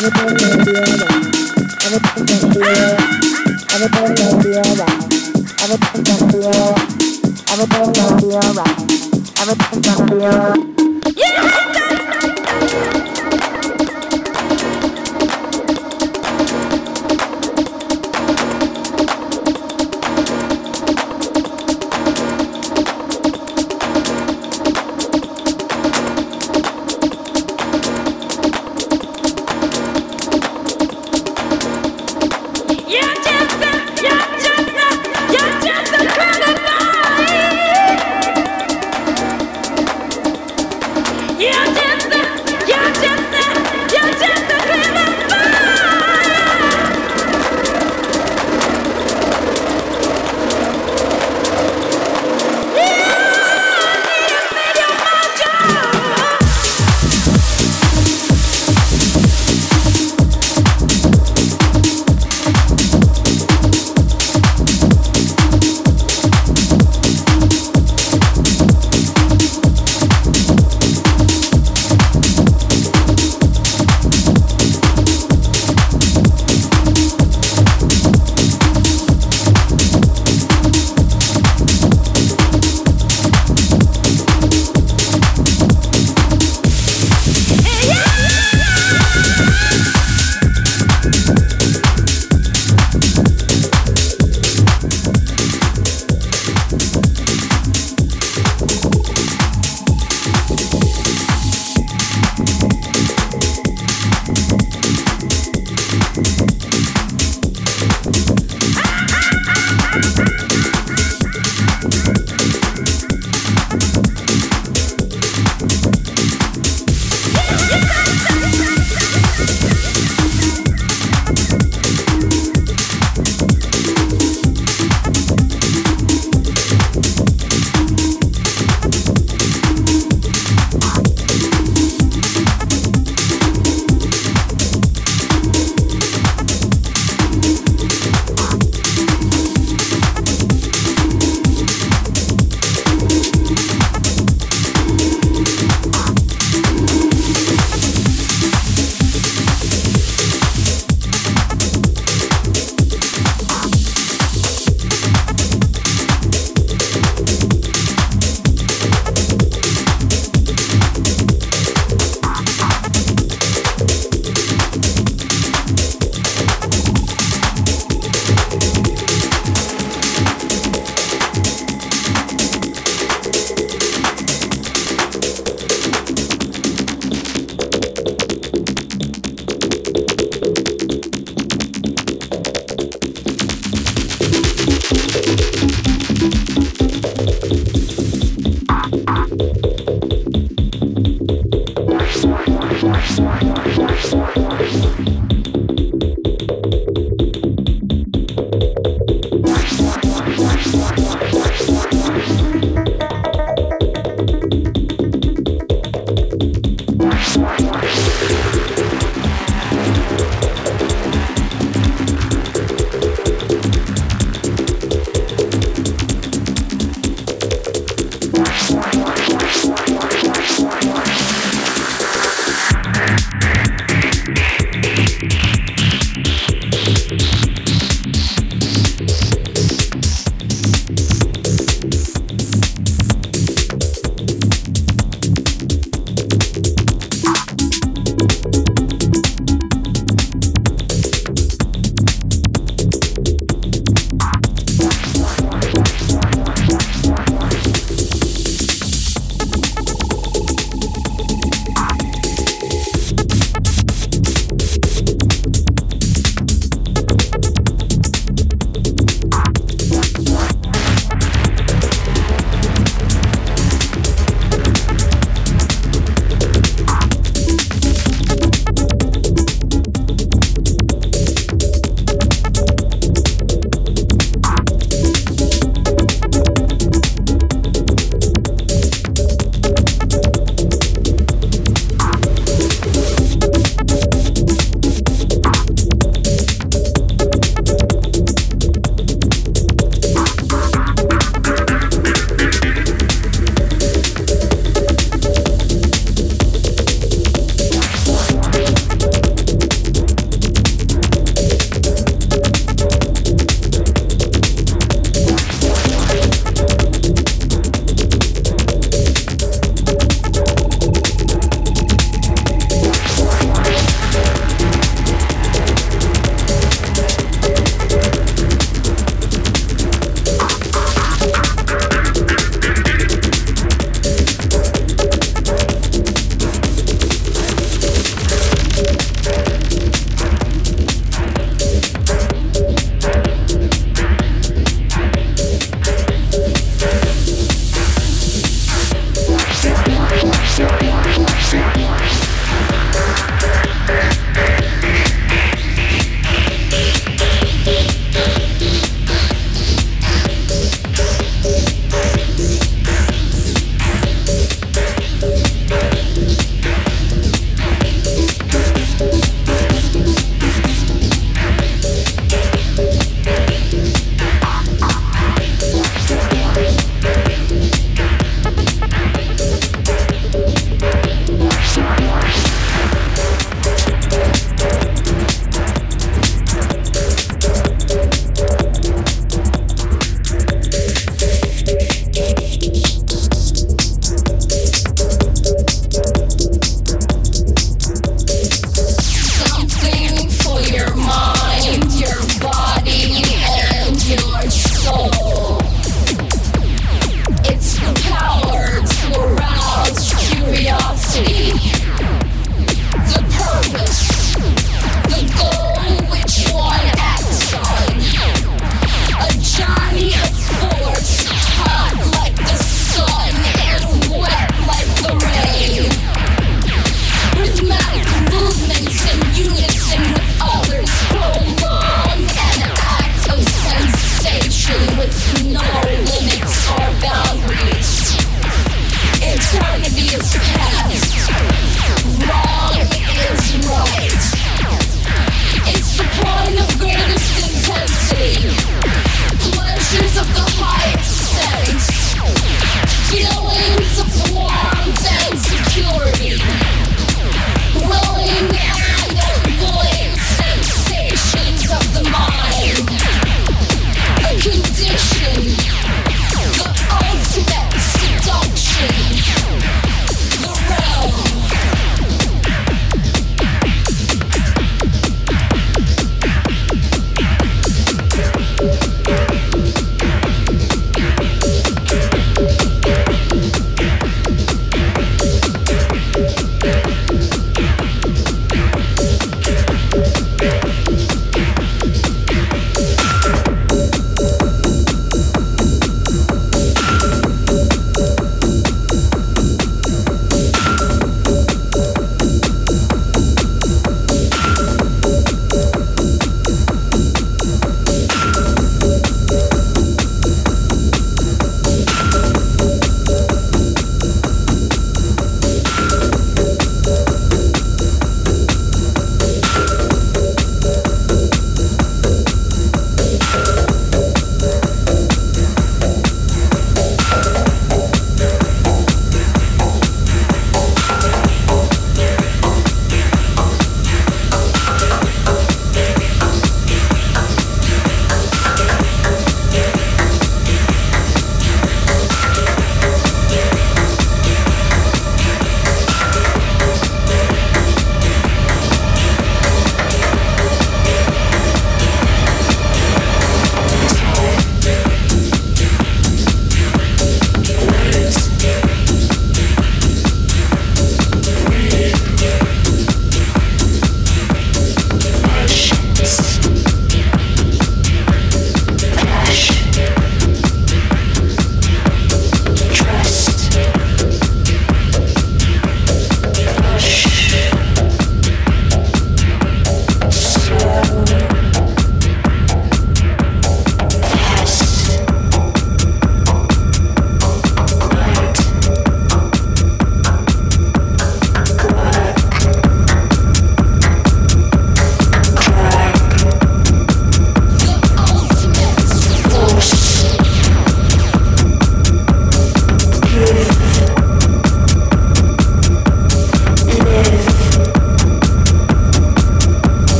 I'm a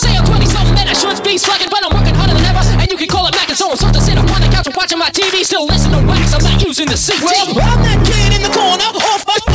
say I'm 20 something I should be slacking, but I'm working harder than ever. And you can call it back and so on. Something sitting on the couch and watching my TV, still listening to wax. I'm not using the CD. Well, I'm that kid in the corner, off my